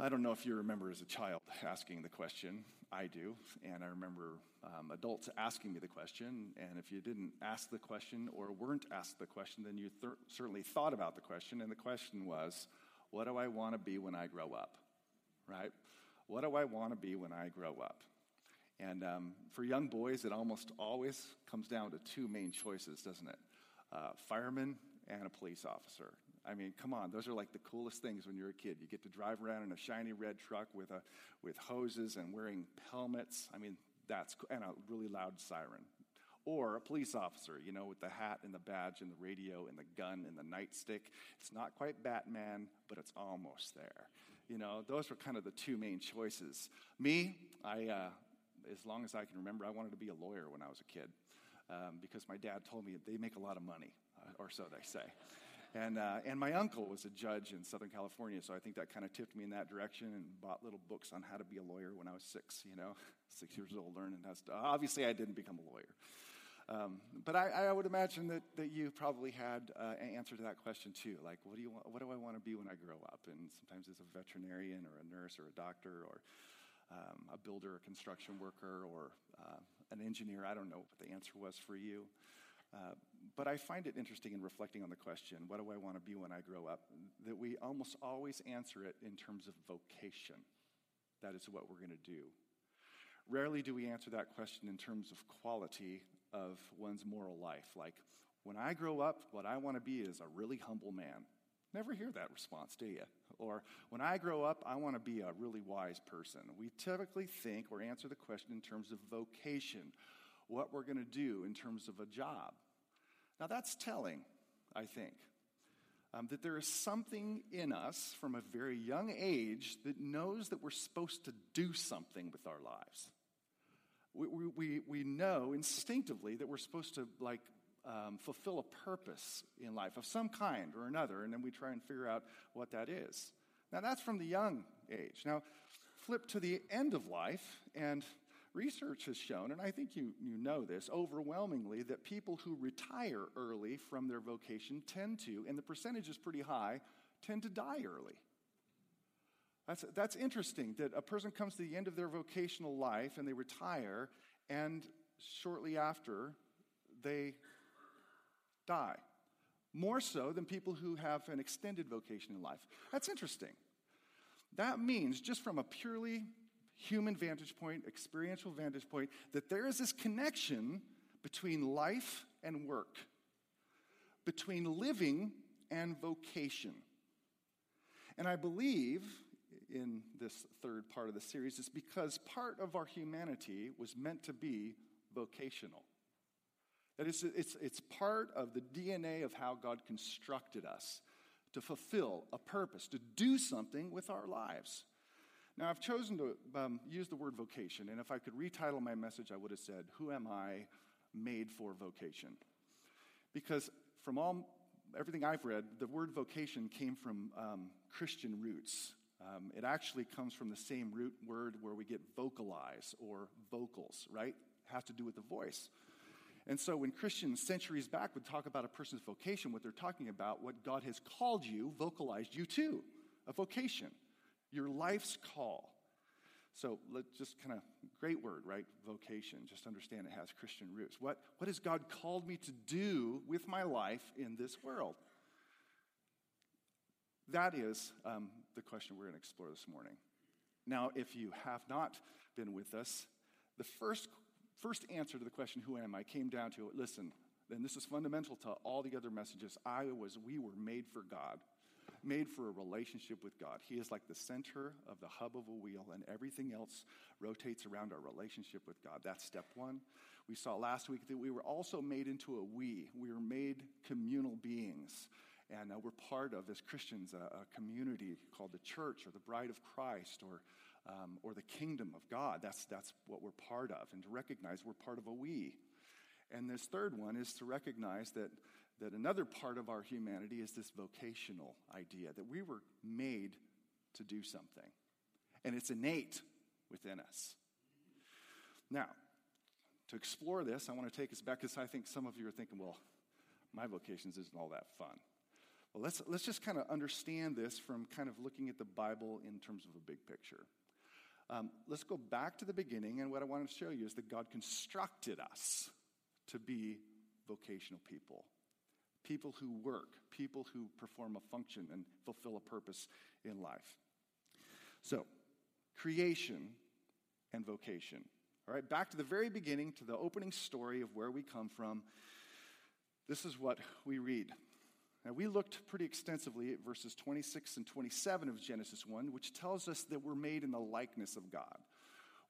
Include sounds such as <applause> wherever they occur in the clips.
I don't know if you remember as a child asking the question. I do. And I remember um, adults asking me the question. And if you didn't ask the question or weren't asked the question, then you th- certainly thought about the question. And the question was, What do I want to be when I grow up? Right? What do I want to be when I grow up? And um, for young boys, it almost always comes down to two main choices, doesn't it? Uh, fireman and a police officer. I mean, come on, those are like the coolest things when you're a kid. You get to drive around in a shiny red truck with, a, with hoses and wearing helmets. I mean, that's and a really loud siren. Or a police officer, you know, with the hat and the badge and the radio and the gun and the nightstick. It's not quite Batman, but it's almost there. You know, those were kind of the two main choices. Me, I, uh, as long as I can remember, I wanted to be a lawyer when I was a kid um, because my dad told me they make a lot of money, uh, or so they say. And, uh, and my uncle was a judge in Southern California, so I think that kind of tipped me in that direction and bought little books on how to be a lawyer when I was six, you know, <laughs> six years old, learning how to. Obviously, I didn't become a lawyer. Um, but I, I, would imagine that, that you probably had uh, an answer to that question too. Like, what do, you want, what do I want to be when I grow up? And sometimes it's a veterinarian or a nurse or a doctor or um, a builder, a construction worker, or uh, an engineer. I don't know what the answer was for you. Uh, but I find it interesting in reflecting on the question, what do I want to be when I grow up? That we almost always answer it in terms of vocation. That is what we're going to do. Rarely do we answer that question in terms of quality of one's moral life. Like, when I grow up, what I want to be is a really humble man. Never hear that response, do you? Or, when I grow up, I want to be a really wise person. We typically think or answer the question in terms of vocation what we're going to do in terms of a job. Now, that's telling, I think, um, that there is something in us from a very young age that knows that we're supposed to do something with our lives. We, we, we know instinctively that we're supposed to, like, um, fulfill a purpose in life of some kind or another, and then we try and figure out what that is. Now, that's from the young age. Now, flip to the end of life, and Research has shown, and I think you, you know this overwhelmingly, that people who retire early from their vocation tend to, and the percentage is pretty high, tend to die early. That's, that's interesting that a person comes to the end of their vocational life and they retire, and shortly after, they die. More so than people who have an extended vocation in life. That's interesting. That means, just from a purely human vantage point, experiential vantage point, that there is this connection between life and work, between living and vocation. And I believe in this third part of the series is because part of our humanity was meant to be vocational. That is, it's, it's part of the DNA of how God constructed us to fulfill a purpose, to do something with our lives. Now, I've chosen to um, use the word vocation, and if I could retitle my message, I would have said, Who am I made for vocation? Because from all, everything I've read, the word vocation came from um, Christian roots. Um, it actually comes from the same root word where we get vocalize or vocals, right? Has to do with the voice. And so when Christians centuries back would talk about a person's vocation, what they're talking about, what God has called you, vocalized you to, a vocation your life's call. So let's just kind of, great word, right? Vocation. Just understand it has Christian roots. What, what has God called me to do with my life in this world? That is um, the question we're going to explore this morning. Now, if you have not been with us, the first, first answer to the question, Who am I, came down to listen, and this is fundamental to all the other messages. I was, we were made for God made for a relationship with God. He is like the center of the hub of a wheel, and everything else rotates around our relationship with God. That's step one. We saw last week that we were also made into a we, we were made communal beings. And uh, we're part of, as Christians, a, a, community called the church or the bride of Christ or, um, or the kingdom of God. That's, that's what we're part of. And to recognize we're part of a we. And this third one is to recognize that, that another part of our humanity is this vocational idea that we were made to do something. And it's innate within us. Now, to explore this, I want to take us back because I think some of you are thinking, well, my vocations isn't all that fun. Well, let's, let's just kind of understand this from kind of looking at the Bible in terms of a big picture. Um, let's go back to the beginning, and what I want to show you is that God constructed us to be vocational people people who work, people who perform a function and fulfill a purpose in life. So, creation and vocation. All right, back to the very beginning, to the opening story of where we come from. This is what we read. Now, we looked pretty extensively at verses 26 and 27 of Genesis 1, which tells us that we're made in the likeness of God,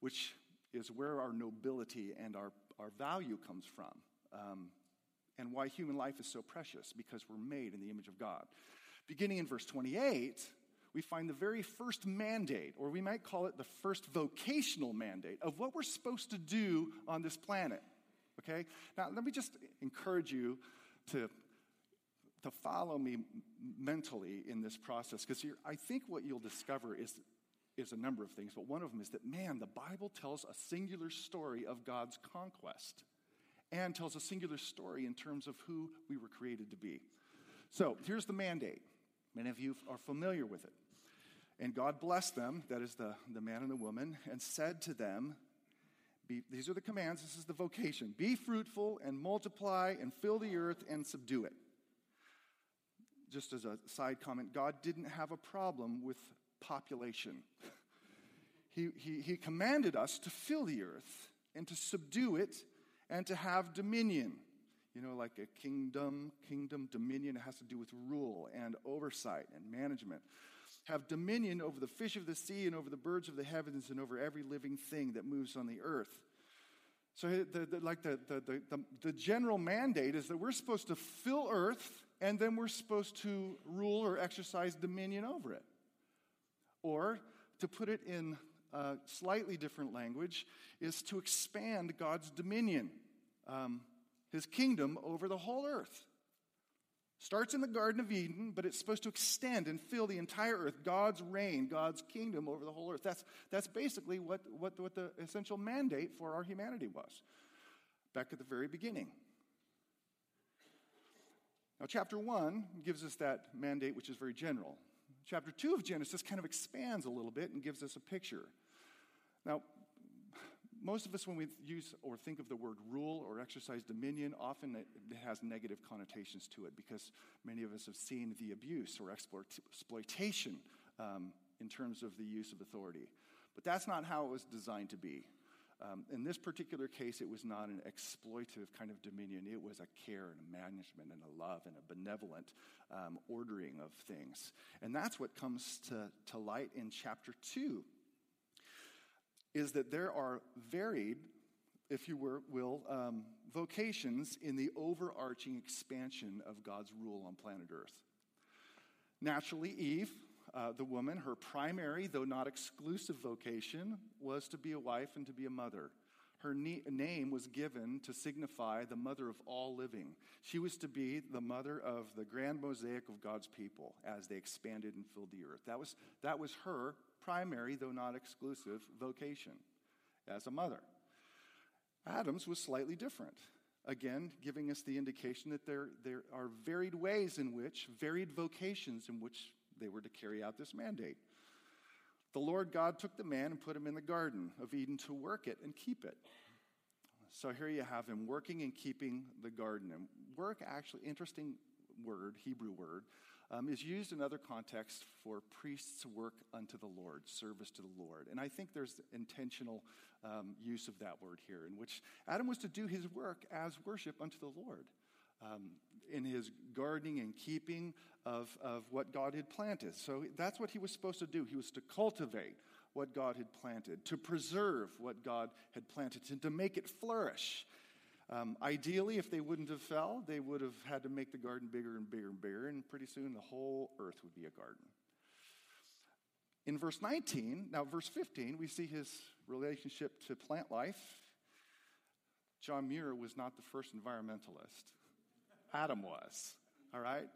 which is where our nobility and our, our value comes from, um, and why human life is so precious, because we're made in the image of God. Beginning in verse 28, we find the very first mandate, or we might call it the first vocational mandate of what we're supposed to do on this planet. Okay? Now, let me just encourage you to, to follow me mentally in this process, because I think what you'll discover is, is a number of things, but one of them is that, man, the Bible tells a singular story of God's conquest and tells a singular story in terms of who we were created to be. So here's the mandate Many of you are familiar with it. And God blessed them, that is the, the man and the woman, and said to them, be, These are the commands, this is the vocation be fruitful and multiply and fill the earth and subdue it. Just as a side comment, God didn't have a problem with population. <laughs> He, he, he commanded us to fill the earth and to subdue it and to have dominion. You know, like a kingdom, kingdom dominion has to do with rule and oversight and management. Have dominion over the fish of the sea and over the birds of the heavens and over every living thing that moves on the earth. So, the, the, like the, the, the, the general mandate is that we're supposed to fill earth and then we're supposed to rule or exercise dominion over it. Or, to put it in a slightly different language, is to expand God's dominion. Um, his kingdom over the whole earth. Starts in the Garden of Eden, but it's supposed to extend and fill the entire earth. God's reign, God's kingdom over the whole earth. That's, that's basically what, what, what the essential mandate for our humanity was back at the very beginning. Now, chapter 1 gives us that mandate, which is very general. Chapter 2 of Genesis kind of expands a little bit and gives us a picture. Now, most of us, when we use or think of the word rule or exercise dominion, often it has negative connotations to it because many of us have seen the abuse or exploitation um, in terms of the use of authority. But that's not how it was designed to be. Um, in this particular case, it was not an exploitive kind of dominion. It was a care and a management and a love and a benevolent um, ordering of things. And that's what comes to, to light in chapter 2 is that there are varied, if you were, will, um, vocations in the overarching expansion of God's rule on planet Earth. Naturally, Eve, uh, the woman, her primary, though not exclusive vocation was to be a wife and to be a mother. Her name was given to signify the mother of all living. She was to be the mother of the grand mosaic of God's people as they expanded and filled the earth. That was, that was her primary, though not exclusive, vocation as a mother. Adam's was slightly different. Again, giving us the indication that there, there are varied ways in which, varied vocations in which they were to carry out this mandate. The Lord God took the man and put him in the Garden of Eden to work it and keep it. So here you have him working and keeping the garden. And work, actually, interesting word, Hebrew word, um, is used in other contexts for priests' work unto the Lord, service to the Lord. And I think there's intentional um, use of that word here, in which Adam was to do his work as worship unto the Lord. Um, in his gardening and keeping of, of what God had planted. So that's what he was supposed to do. He was to cultivate what God had planted, to preserve what God had planted, and to make it flourish. Um, ideally, if they wouldn't have fell, they would have had to make the garden bigger and bigger and bigger, and pretty soon the whole earth would be a garden. In verse 19, now verse 15, we see his relationship to plant life. John Muir was not the first environmentalist. Adam was, all right?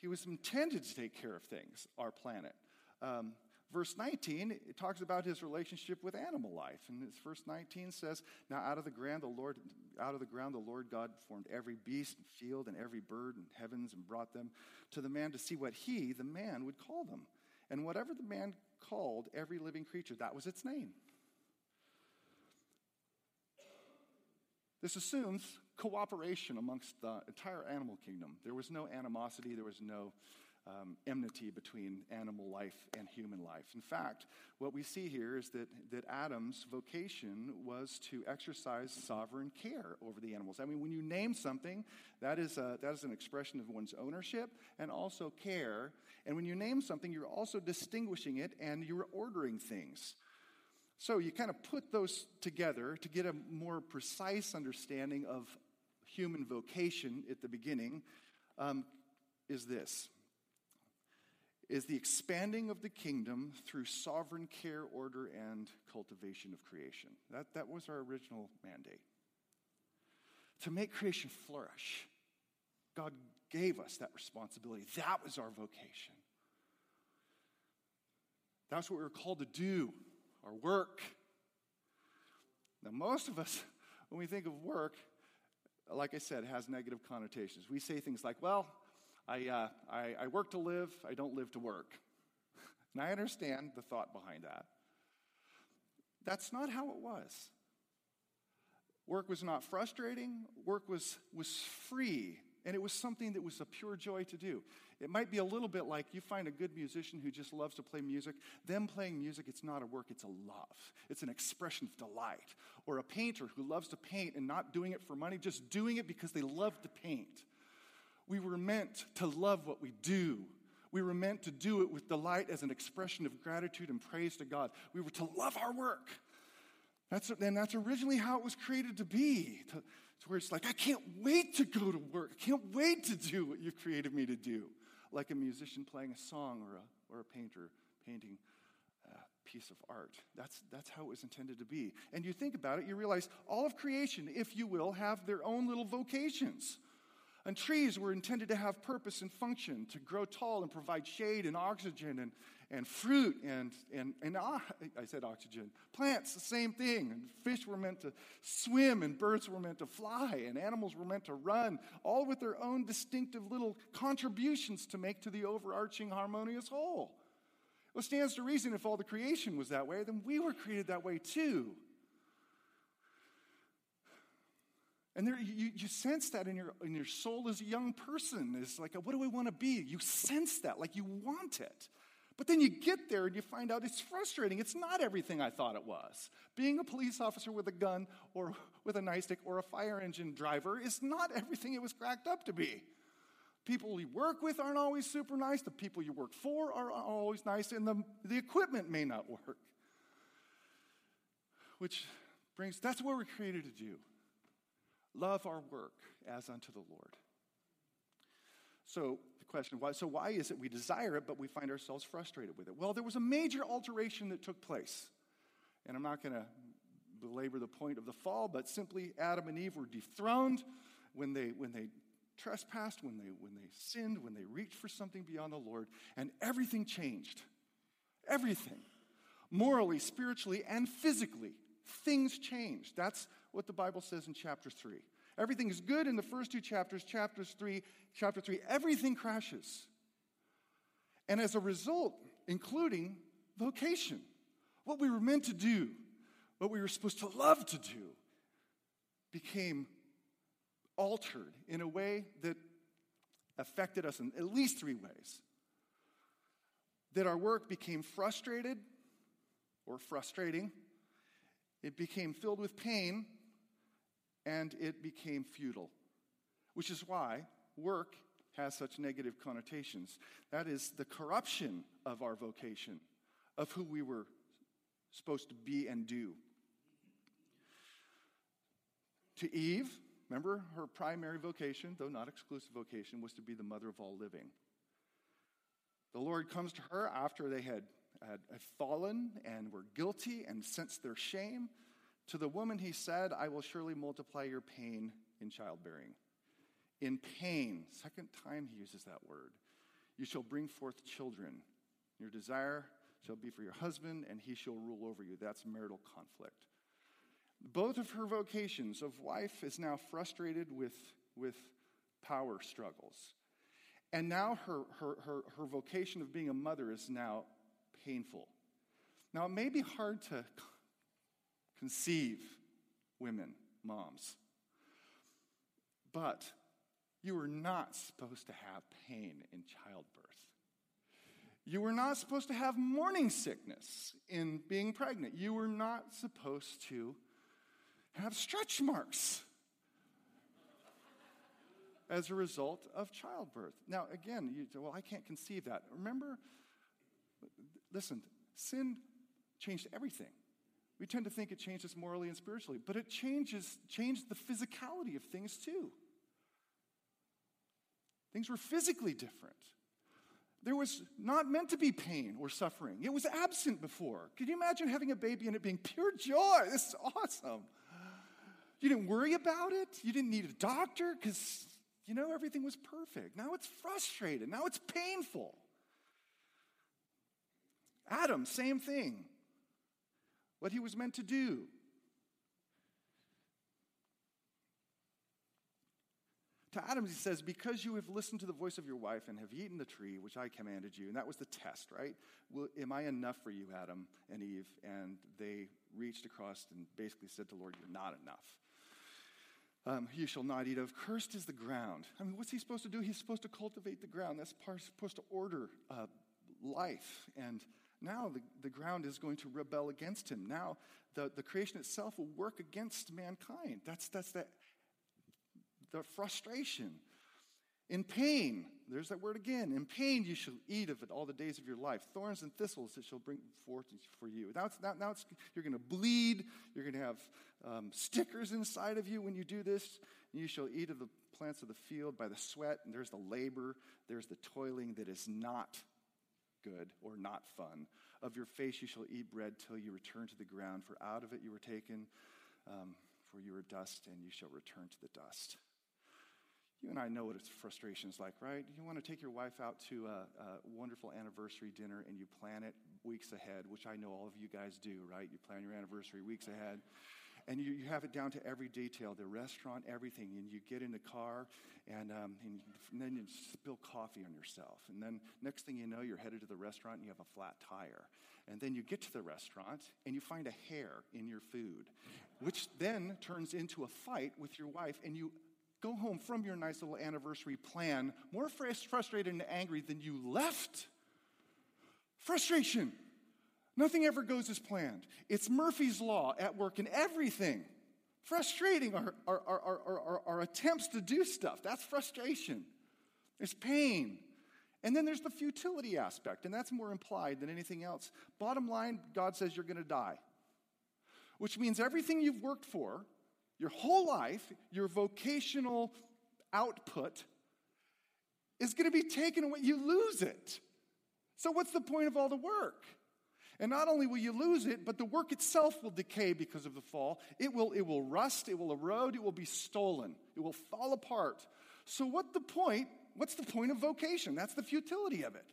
He was intended to take care of things, our planet. Um, Verse 19, it talks about his relationship with animal life. And verse 19 says, Now out of the ground the Lord out of the ground the Lord God formed every beast and field and every bird in heavens and brought them to the man to see what he, the man, would call them. And whatever the man called every living creature, that was its name. This assumes cooperation amongst the entire animal kingdom. There was no animosity, there was no um, enmity between animal life and human life. In fact, what we see here is that, that Adam's vocation was to exercise sovereign care over the animals. I mean, when you name something, that is, a, that is an expression of one's ownership and also care. And when you name something, you're also distinguishing it and you're ordering things. So you kind of put those together to get a more precise understanding of human vocation at the beginning. Um, is this is the expanding of the kingdom through sovereign care, order, and cultivation of creation. That, that was our original mandate. To make creation flourish, God gave us that responsibility. That was our vocation. That's what we were called to do, our work. Now, most of us, when we think of work, like I said, has negative connotations. We say things like, well, I, uh, I, I work to live, I don't live to work. <laughs> And I understand the thought behind that. That's not how it was. Work was not frustrating, work was, was free, and it was something that was a pure joy to do. It might be a little bit like you find a good musician who just loves to play music. Them playing music, it's not a work, it's a love. It's an expression of delight. Or a painter who loves to paint and not doing it for money, just doing it because they love to paint. We were meant to love what we do. We were meant to do it with delight as an expression of gratitude and praise to God. We were to love our work. That's, and that's originally how it was created to be. To, to where it's like, I can't wait to go to work. I can't wait to do what you've created me to do. Like a musician playing a song or a, or a painter painting a piece of art. That's, that's how it was intended to be. And you think about it, you realize all of creation, if you will, have their own little vocations. And trees were intended to have purpose and function, to grow tall and provide shade and oxygen and, and fruit and, and, and uh, I said oxygen. Plants, the same thing. And fish were meant to swim and birds were meant to fly and animals were meant to run, all with their own distinctive little contributions to make to the overarching harmonious whole. Well, it stands to reason if all the creation was that way, then we were created that way too. And there, you, you sense that in your, in your soul as a young person. Is like, what do I want to be? You sense that, like you want it. But then you get there and you find out it's frustrating. It's not everything I thought it was. Being a police officer with a gun or with a nightstick or a fire engine driver is not everything it was cracked up to be. People you work with aren't always super nice. The people you work for are always nice, and the, the equipment may not work. Which brings, that's what we're created to do love our work as unto the Lord. So question why so why is it we desire it but we find ourselves frustrated with it? Well, there was a major alteration that took place. And I'm not going to belabor the point of the fall, but simply Adam and Eve were dethroned when they when they trespassed, when they when they sinned, when they reached for something beyond the Lord, and everything changed. Everything. Morally, spiritually, and physically. Things changed. That's what the Bible says in chapter 3. Everything is good in the first two chapters. Chapters 3, chapter 3, everything crashes. And as a result, including vocation, what we were meant to do, what we were supposed to love to do, became altered in a way that affected us in at least three ways. That our work became frustrated or frustrating, it became filled with pain, and it became futile, which is why work has such negative connotations. That is the corruption of our vocation, of who we were supposed to be and do. To Eve, remember her primary vocation, though not exclusive vocation, was to be the mother of all living. The Lord comes to her after they had, had, had fallen and were guilty and sensed their shame. To the woman he said, I will surely multiply your pain in childbearing. In pain, second time he uses that word, you shall bring forth children. Your desire shall be for your husband, and he shall rule over you. That's marital conflict. Both of her vocations of wife is now frustrated with, with power struggles. And now her, her, her, her vocation of being a mother is now painful. Now, it may be hard to conceive women, moms, but you were not supposed to have pain in childbirth. You were not supposed to have morning sickness in being pregnant. You were not supposed to have stretch marks as a result of childbirth. Now, again, you say, well, I can't conceive that. Remember, listen, sin changed everything. We tend to think it changed us morally and spiritually, but it changes changed the physicality of things too. Things were physically different. There was not meant to be pain or suffering. It was absent before. Could you imagine having a baby and it being pure joy? <laughs> This is awesome. You didn't worry about it. You didn't need a doctor because, you know, everything was perfect. Now it's frustrated. Now it's painful. Adam, same thing. What he was meant to do. To Adam, he says, Because you have listened to the voice of your wife and have eaten the tree which I commanded you. And that was the test, right? Well, am I enough for you, Adam and Eve? And they reached across and basically said to the Lord, You're not enough um, you shall not eat of. Cursed is the ground. I mean, what's he supposed to do? He's supposed to cultivate the ground. That's part, supposed to order uh, life. And now the, the ground is going to rebel against him. Now the, the creation itself will work against mankind. That's, that's that, the frustration. In pain, there's that word again. In pain, you shall eat of it all the days of your life. Thorns and thistles it shall bring forth for you. Now, it's, now, now it's, you're going to bleed. You're going to have um, stickers inside of you when you do this. You shall eat of the plants of the field by the sweat. And there's the labor. There's the toiling that is not good or not fun. Of your face you shall eat bread till you return to the ground. For out of it you were taken. Um, for you are dust, and you shall return to the dust. You and I know what frustration is like, right? You want to take your wife out to a, a, wonderful anniversary dinner and you plan it weeks ahead, which I know all of you guys do, right? You plan your anniversary weeks ahead. And you, you have it down to every detail the restaurant, everything. And you get in the car, and, um, and, and then you spill coffee on yourself. And then next thing you know, you're headed to the restaurant and you have a flat tire. And then you get to the restaurant and you find a hair in your food, which then turns into a fight with your wife, and you go home from your nice little anniversary plan more frustrated and angry than you left. Frustration. Nothing ever goes as planned. It's Murphy's Law at work in everything. Frustrating our, our, our, our, attempts to do stuff. That's frustration. There's pain. And then there's the futility aspect, and that's more implied than anything else. Bottom line, God says you're going to die, which means everything you've worked for your whole life, your vocational output is going to be taken away. You lose it. So, what's the point of all the work? And not only will you lose it, but the work itself will decay because of the fall. It will, it will rust, it will erode, it will be stolen, it will fall apart. So, what the point? What's the point of vocation? That's the futility of it.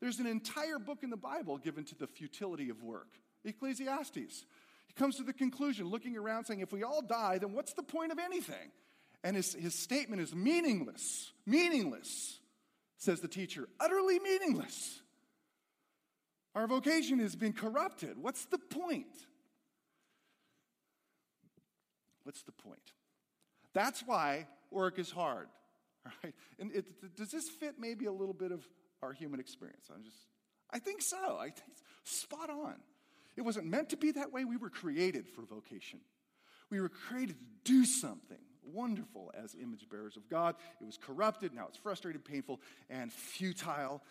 There's an entire book in the Bible given to the futility of work Ecclesiastes. He comes to the conclusion, looking around, saying, if we all die, then what's the point of anything? And his, his statement is meaningless. Meaningless, says the teacher. Utterly meaningless. Our vocation has been corrupted. What's the point? What's the point? That's why work is hard. <laughs> Right? And it, does this fit maybe a little bit of our human experience? I'm just, I think so. I think spot on. It wasn't meant to be that way. We were created for vocation. We were created to do something wonderful as image bearers of God. It was corrupted. Now it's frustrated, painful, and futile.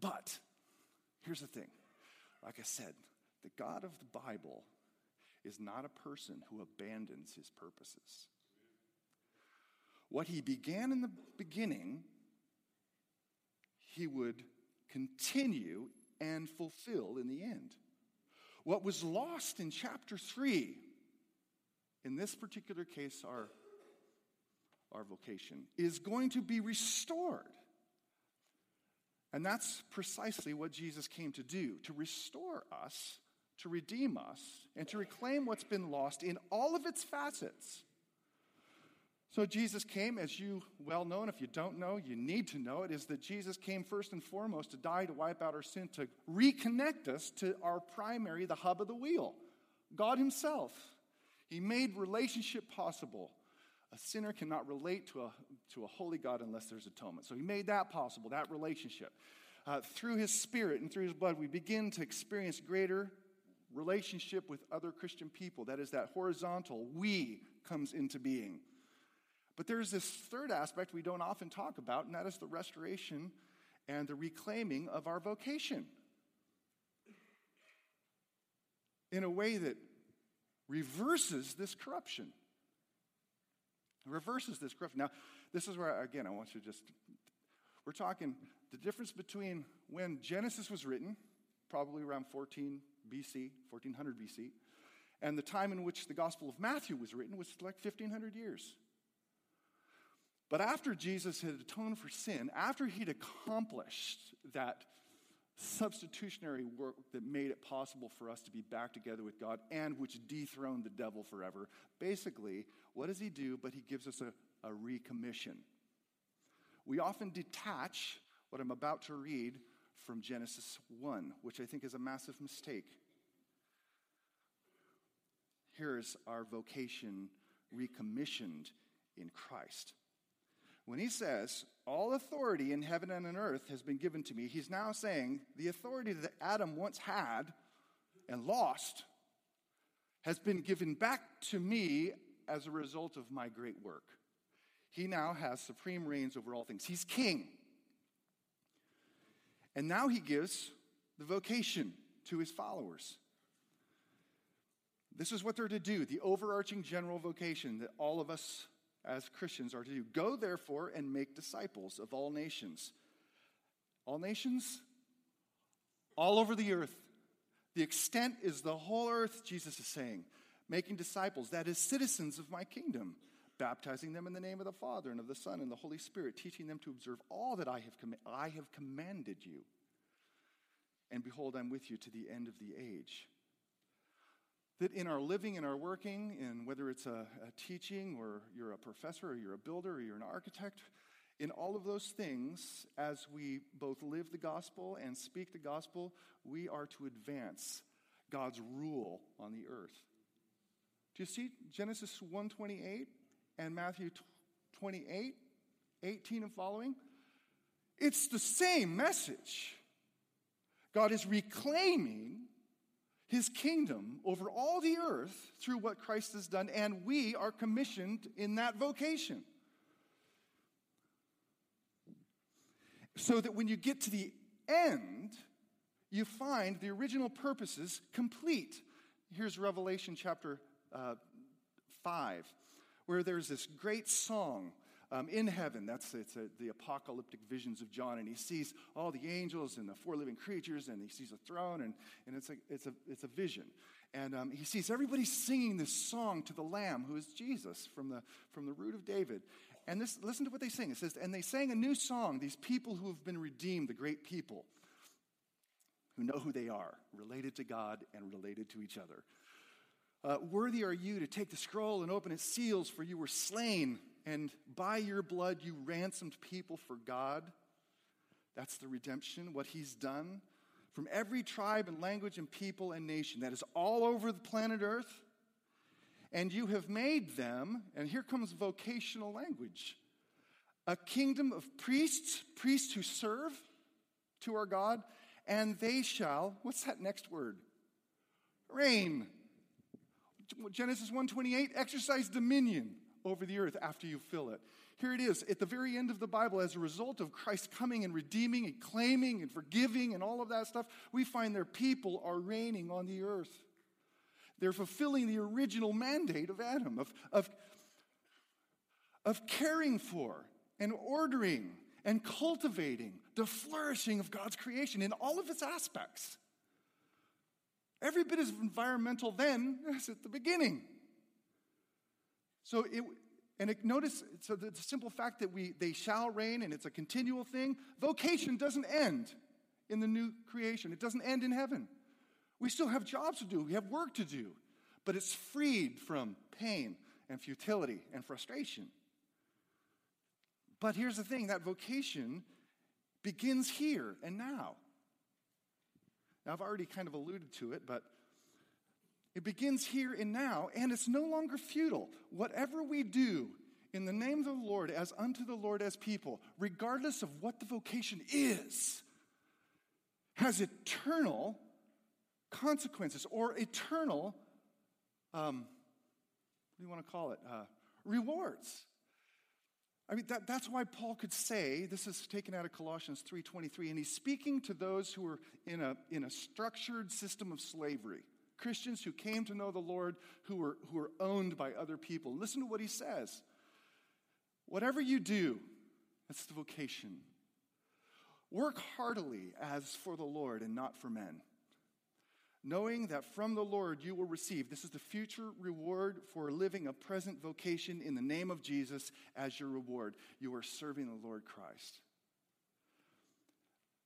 But here's the thing like I said, the God of the Bible is not a person who abandons his purposes. What he began in the beginning, he would continue and fulfill in the end. What was lost in chapter 3, in this particular case, our, our vocation, is going to be restored. And that's precisely what Jesus came to do to restore us, to redeem us, and to reclaim what's been lost in all of its facets. So, Jesus came, as you well know, and if you don't know, you need to know it, is that Jesus came first and foremost to die to wipe out our sin, to reconnect us to our primary, the hub of the wheel, God Himself. He made relationship possible. A sinner cannot relate to a, to a holy God unless there's atonement. So he made that possible, that relationship. Uh, through his spirit and through his blood, we begin to experience greater relationship with other Christian people. That is, that horizontal we comes into being. But there's this third aspect we don't often talk about, and that is the restoration and the reclaiming of our vocation. In a way that reverses this corruption. Reverses this corruption. Now, this is where, again, I want you to just, we're talking the difference between when Genesis was written, probably around 14 BC, 1400 BC, and the time in which the Gospel of Matthew was written was like 1500 years. But after Jesus had atoned for sin, after he'd accomplished that substitutionary work that made it possible for us to be back together with God and which dethroned the devil forever. Basically, what does he do? But he gives us a, a recommission. We often detach what I'm about to read from Genesis 1, which I think is a massive mistake. Here's our vocation recommissioned in Christ. When he says, All authority in heaven and on earth has been given to me, he's now saying the authority that Adam once had and lost has been given back to me as a result of my great work. He now has supreme reigns over all things. He's king. And now he gives the vocation to his followers. This is what they're to do, the overarching general vocation that all of us as Christians are to do. Go, therefore, and make disciples of all nations. All nations? All over the earth. The extent is the whole earth, Jesus is saying. Making disciples, that is, citizens of my kingdom, baptizing them in the name of the Father and of the Son and the Holy Spirit, teaching them to observe all that I have, com- I have commanded you. And behold, I'm with you to the end of the age that in our living and our working, in whether it's a, a, teaching or you're a professor or you're a builder or you're an architect, in all of those things, as we both live the gospel and speak the gospel, we are to advance God's rule on the earth. Do you see Genesis 128 and Matthew 28, 18 and following? It's the same message. God is reclaiming his kingdom over all the earth through what Christ has done, and we are commissioned in that vocation. So that when you get to the end, you find the original purposes complete. Here's Revelation chapter uh, 5, where there's this great song um, in heaven. That's it's a, the apocalyptic visions of John, and he sees all the angels and the four living creatures, and he sees a throne, and, and it's, a, it's, a, it's a vision. And um, he sees everybody singing this song to the Lamb, who is Jesus from the, from the root of David. And this, listen to what they sing. It says, And they sang a new song, these people who have been redeemed, the great people, who know who they are, related to God and related to each other. Uh, worthy are you to take the scroll and open its seals, for you were slain and by your blood you ransomed people for God. That's the redemption, what he's done. From every tribe and language and people and nation that is all over the planet Earth. And you have made them, and here comes vocational language a kingdom of priests, priests who serve to our God, and they shall, what's that next word? Reign. Genesis 1:28 exercise dominion over the earth after you fill it. Here it is at the very end of the Bible, as a result of Christ coming and redeeming and claiming and forgiving and all of that stuff, we find their people are reigning on the earth. They're fulfilling the original mandate of Adam, of, of, of caring for and ordering and cultivating the flourishing of God's creation in all of its aspects. Every bit as environmental then as at the beginning. So it, And it, notice, so the simple fact that we, they shall reign and it's a continual thing, vocation doesn't end in the new creation. It doesn't end in heaven. We still have jobs to do, we have work to do, but it's freed from pain and futility and frustration. But here's the thing that vocation begins here and now. Now, I've already kind of alluded to it, but it begins here and now, and it's no longer futile. Whatever we do in the name of the Lord, as unto the Lord as people, regardless of what the vocation is, has eternal consequences or eternal, um, what do you want to call it? Uh, rewards. I mean, that, that's why Paul could say, this is taken out of Colossians 3.23, and he's speaking to those who are in a, in a structured system of slavery. Christians who came to know the Lord, who were, who were owned by other people. Listen to what he says. Whatever you do, that's the vocation. Work heartily as for the Lord and not for men knowing that from the Lord you will receive. This is the future reward for living a present vocation in the name of Jesus as your reward. You are serving the Lord Christ.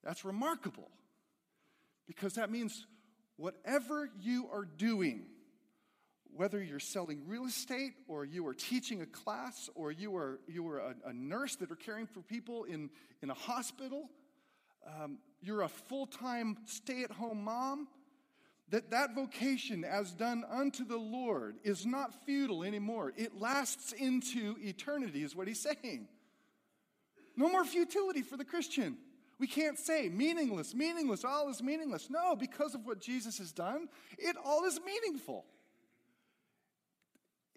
That's remarkable because that means whatever you are doing, whether you're selling real estate or you are teaching a class or you are, you are a, a nurse that are caring for people in, in a hospital, um, you're a full time stay at home mom, that that vocation as done unto the Lord is not futile anymore. It lasts into eternity, is what he's saying. No more futility for the Christian. We can't say meaningless, meaningless, all is meaningless. No, because of what Jesus has done, it all is meaningful.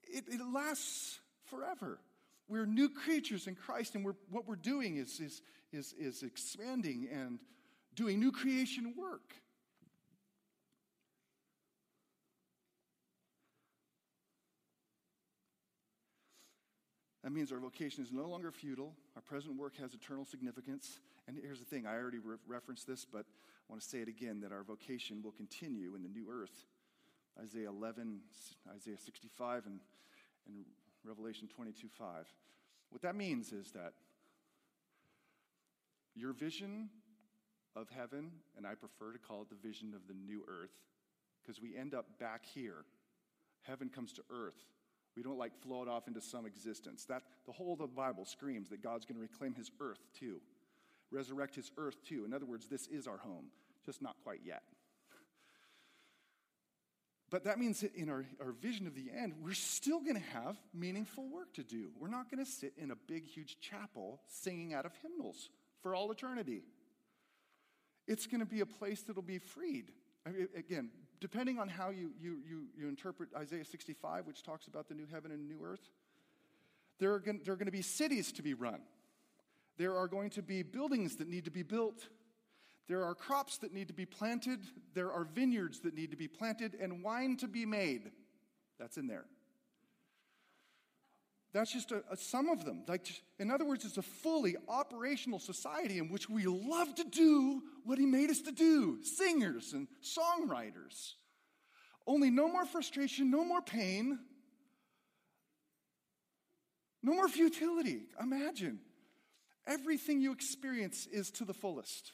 It, it lasts forever. We're new creatures in Christ, and we're, what we're doing is, is, is, is expanding and doing new creation work. That means our vocation is no longer futile. Our present work has eternal significance. And here's the thing I already re- referenced this, but I want to say it again that our vocation will continue in the new earth. Isaiah 11, Isaiah 65, and, and Revelation 22 5. What that means is that your vision of heaven, and I prefer to call it the vision of the new earth, because we end up back here. Heaven comes to earth. We don't like float off into some existence. That the whole of the Bible screams that God's going to reclaim his earth too. Resurrect his earth too. In other words, this is our home, just not quite yet. But that means that in our, our vision of the end, we're still going to have meaningful work to do. We're not going to sit in a big, huge chapel singing out of hymnals for all eternity. It's going to be a place that'll be freed. I mean, again, depending on how you, you, you, you interpret Isaiah 65, which talks about the new heaven and new earth, there are, going, there are going to be cities to be run. There are going to be buildings that need to be built. There are crops that need to be planted. There are vineyards that need to be planted and wine to be made. That's in there. That's just a, a, some of them. Like, in other words, it's a fully operational society in which we love to do what He made us to do singers and songwriters. Only no more frustration, no more pain, no more futility. Imagine everything you experience is to the fullest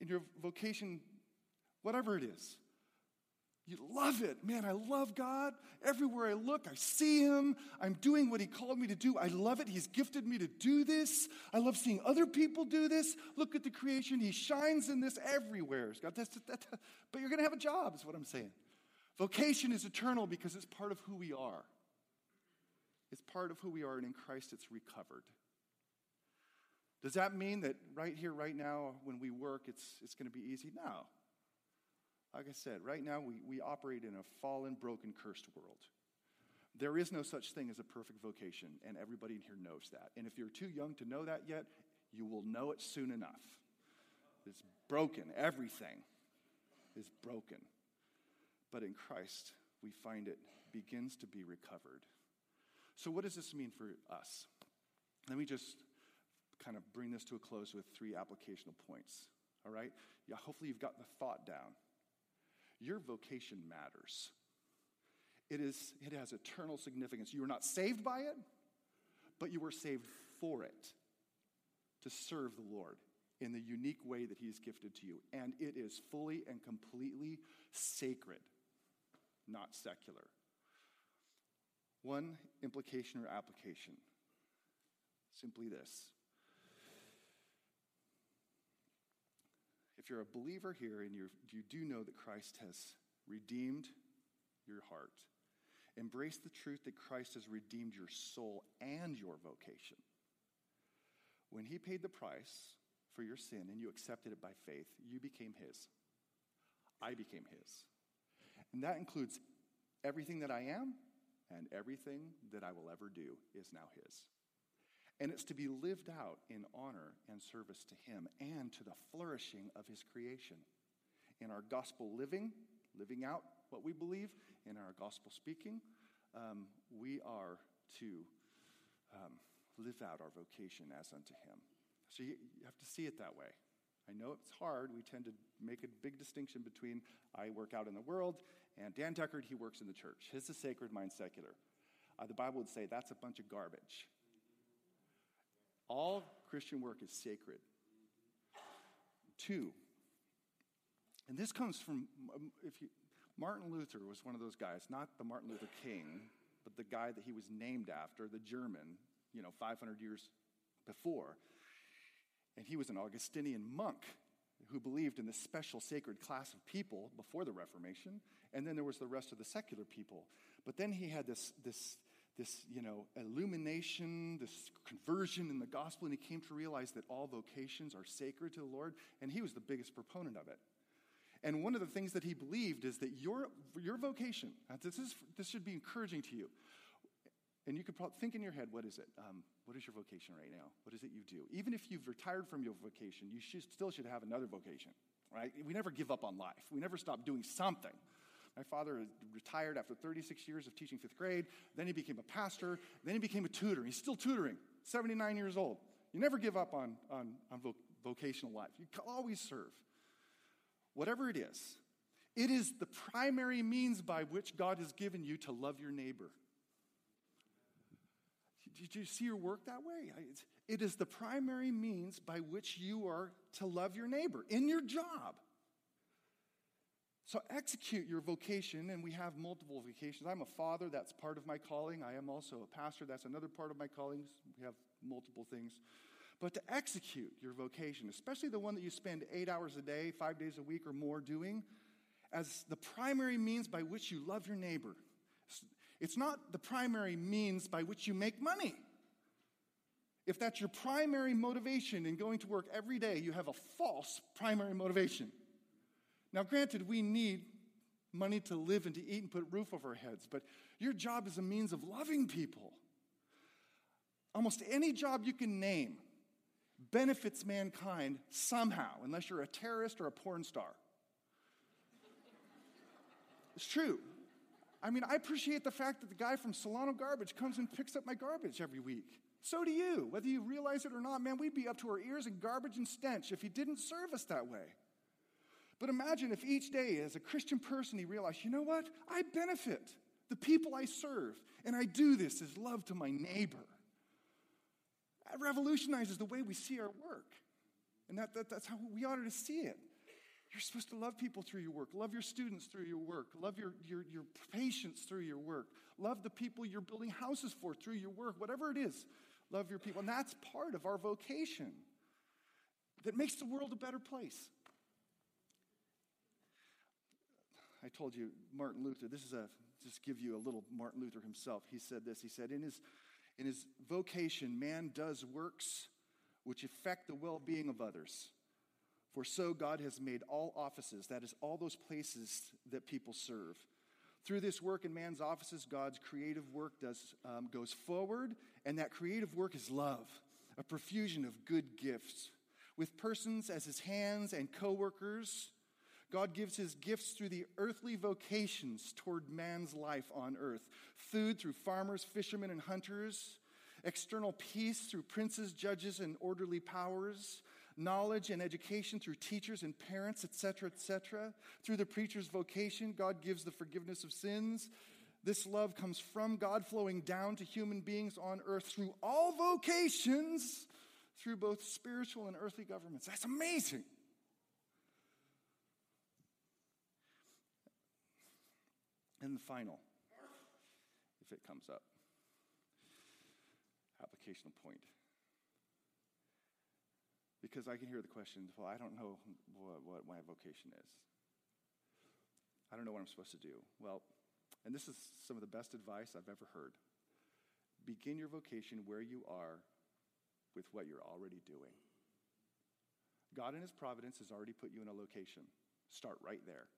in your vocation, whatever it is. You love it. Man, I love God. Everywhere I look, I see Him. I'm doing what He called me to do. I love it. He's gifted me to do this. I love seeing other people do this. Look at the creation. He shines in this everywhere. God, that's, that, that, but you're going to have a job, is what I'm saying. Vocation is eternal because it's part of who we are. It's part of who we are, and in Christ it's recovered. Does that mean that right here, right now, when we work, it's, it's going to be easy? No. Like I said, right now we, we operate in a fallen, broken, cursed world. There is no such thing as a perfect vocation, and everybody in here knows that. And if you're too young to know that yet, you will know it soon enough. It's broken. Everything is broken. But in Christ, we find it begins to be recovered. So, what does this mean for us? Let me just kind of bring this to a close with three applicational points. All right? Yeah, hopefully you've got the thought down. Your vocation matters. It, is, it has eternal significance. You are not saved by it, but you were saved for it to serve the Lord in the unique way that He's gifted to you. And it is fully and completely sacred, not secular. One implication or application simply this. If you're a believer here and you you do know that Christ has redeemed your heart, embrace the truth that Christ has redeemed your soul and your vocation. When he paid the price for your sin and you accepted it by faith, you became his. I became his. And that includes everything that I am and everything that I will ever do is now his. And it's to be lived out in honor and service to him and to the flourishing of his creation. In our gospel living, living out what we believe, in our gospel speaking, um, we are to um, live out our vocation as unto Him. So you, you have to see it that way. I know it's hard. We tend to make a big distinction between I work out in the world and Dan Tucker, he works in the church. His is sacred, mine secular. Uh, the Bible would say that's a bunch of garbage. All Christian work is sacred. Two, and this comes from, um, if you, Martin Luther was one of those guys, not the Martin Luther King, but the guy that he was named after, the German, you know, 500 years before. And he was an Augustinian monk who believed in this special sacred class of people before the Reformation, and then there was the rest of the secular people. But then he had this, this, this you know, illumination, this conversion in the gospel, and he came to realize that all vocations are sacred to the Lord, and he was the biggest proponent of it. And one of the things that he believed is that your, your vocation, this, is, this should be encouraging to you. And you could probably think in your head, what is it? Um, what is your vocation right now? What is it you do? Even if you've retired from your vocation, you should, still should have another vocation, right? We never give up on life. We never stop doing something. My father retired after 36 years of teaching fifth grade. Then he became a pastor. Then he became a tutor. He's still tutoring, 79 years old. You never give up on, on, on vocational life. You always serve whatever it is, it is the primary means by which God has given you to love your neighbor. Did you see your work that way? It is the primary means by which you are to love your neighbor in your job. So execute your vocation, and we have multiple vocations. I'm a father, that's part of my calling. I am also a pastor, that's another part of my calling. We have multiple things but to execute your vocation, especially the one that you spend eight hours a day, five days a week, or more doing, as the primary means by which you love your neighbor. It's not the primary means by which you make money. If that's your primary motivation in going to work every day, you have a false primary motivation. Now, granted, we need money to live and to eat and put a roof over our heads, but your job is a means of loving people. Almost any job you can name benefits mankind somehow, unless you're a terrorist or a porn star. It's true. I mean, I appreciate the fact that the guy from Solano Garbage comes and picks up my garbage every week. So do you. Whether you realize it or not, man, we'd be up to our ears in garbage and stench if he didn't serve us that way. But imagine if each day, as a Christian person, he realized, you know what? I benefit the people I serve, and I do this as love to my neighbor. That revolutionizes the way we see our work. And that, that, that's how we ought to see it. You're supposed to love people through your work, love your students through your work, love your, your, your patients through your work, love the people you're building houses for through your work, whatever it is, love your people. And that's part of our vocation that makes the world a better place. I told you, Martin Luther, this is a, just give you a little Martin Luther himself. He said this. He said, in his in his vocation, man does works which affect the well being of others. For so God has made all offices, that is, all those places that people serve. Through this work in man's offices, God's creative work does, um, goes forward, and that creative work is love, a profusion of good gifts. With persons as his hands and co workers, God gives his gifts through the earthly vocations toward man's life on earth food through farmers, fishermen, and hunters, external peace through princes, judges, and orderly powers, knowledge and education through teachers and parents, etc., etc. Through the preacher's vocation, God gives the forgiveness of sins, This love comes from God flowing down to human beings on earth through all vocations, through both spiritual and earthly governments. That's amazing. And the final, if it comes up, applicational point. Because I can hear the question, well, I don't know what, what my vocation is. I don't know what I'm supposed to do. Well, and this is some of the best advice I've ever heard. Begin your vocation where you are with what you're already doing. God in His providence has already put you in a location. Start right there.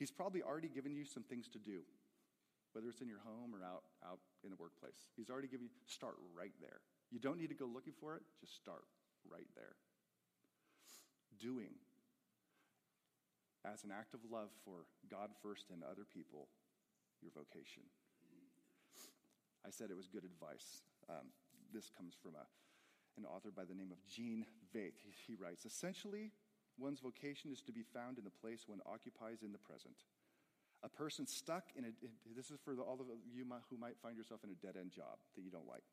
He's probably already given you some things to do, whether it's in your home or out, out in the workplace. He's already given you, start right there. You don't need to go looking for it, just start right there. Doing as an act of love for God first and other people, your vocation. I said it was good advice. Um, this comes from a, an author by the name of Gene Veith. He, he writes Essentially, one's vocation is to be found in the place one occupies in the present. A person stuck in a, this is for the, all of you who might find yourself in a dead end job that you don't like.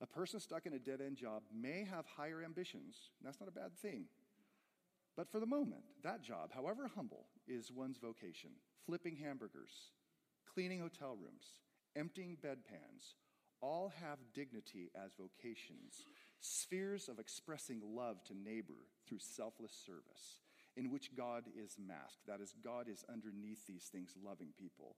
A person stuck in a dead end job may have higher ambitions. That's not a bad thing. But for the moment, that job, however humble, is one's vocation. Flipping hamburgers, cleaning hotel rooms, emptying bedpans, all have dignity as vocations, spheres of expressing love to neighbor through selfless service, in which God is masked. That is, God is underneath these things, loving people.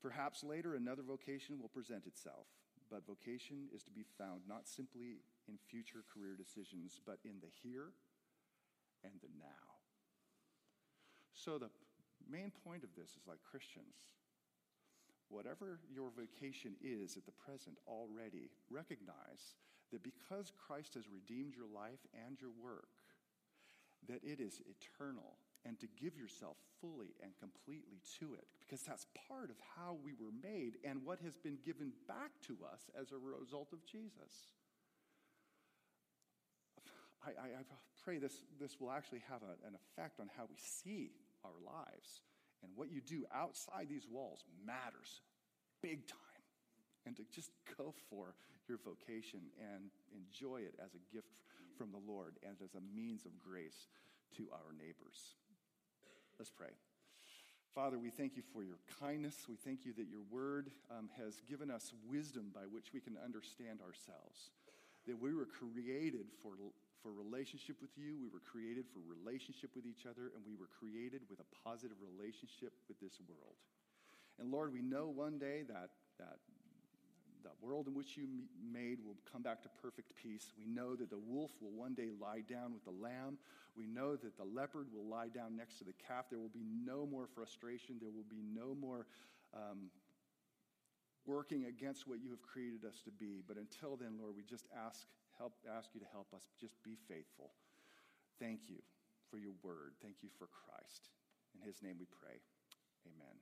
Perhaps later another vocation will present itself, but vocation is to be found not simply in future career decisions, but in the here and the now. So, the main point of this is like Christians, whatever your vocation is at the present already, recognize that because Christ has redeemed your life and your work, that it is eternal and to give yourself fully and completely to it because that's part of how we were made and what has been given back to us as a result of Jesus. I, I, I pray this, this will actually have a, an effect on how we see our lives. And what you do outside these walls matters big time. And to just go for your vocation and enjoy it as a gift from the Lord and as a means of grace to our neighbors. Let's pray. Father, we thank you for your kindness. We thank you that your word um, has given us wisdom by which we can understand ourselves. That we were created for for relationship with you. We were created for relationship with each other, and we were created with a positive relationship with this world. And Lord, we know one day that, that the world in which you made will come back to perfect peace. We know that the wolf will one day lie down with the lamb. We know that the leopard will lie down next to the calf. There will be no more frustration. There will be no more um, working against what you have created us to be. But until then, Lord, we just ask help, ask you to help us just be faithful. Thank you for your word. Thank you for Christ. In his name we pray. Amen.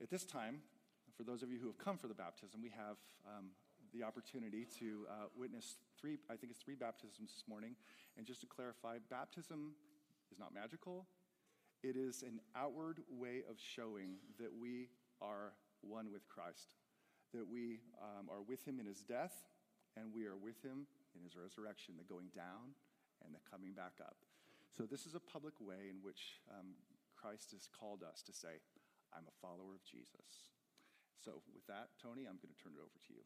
At this time, for those of you who have come for the baptism, we have um, the opportunity to uh, witness three, I think it's three baptisms this morning. And just to clarify, baptism is not magical, it is an outward way of showing that we are one with Christ, that we um, are with him in his death and we are with him in his resurrection, the going down and the coming back up. So, this is a public way in which um, Christ has called us to say, I'm a follower of Jesus. So, with that, Tony, I'm going to turn it over to you.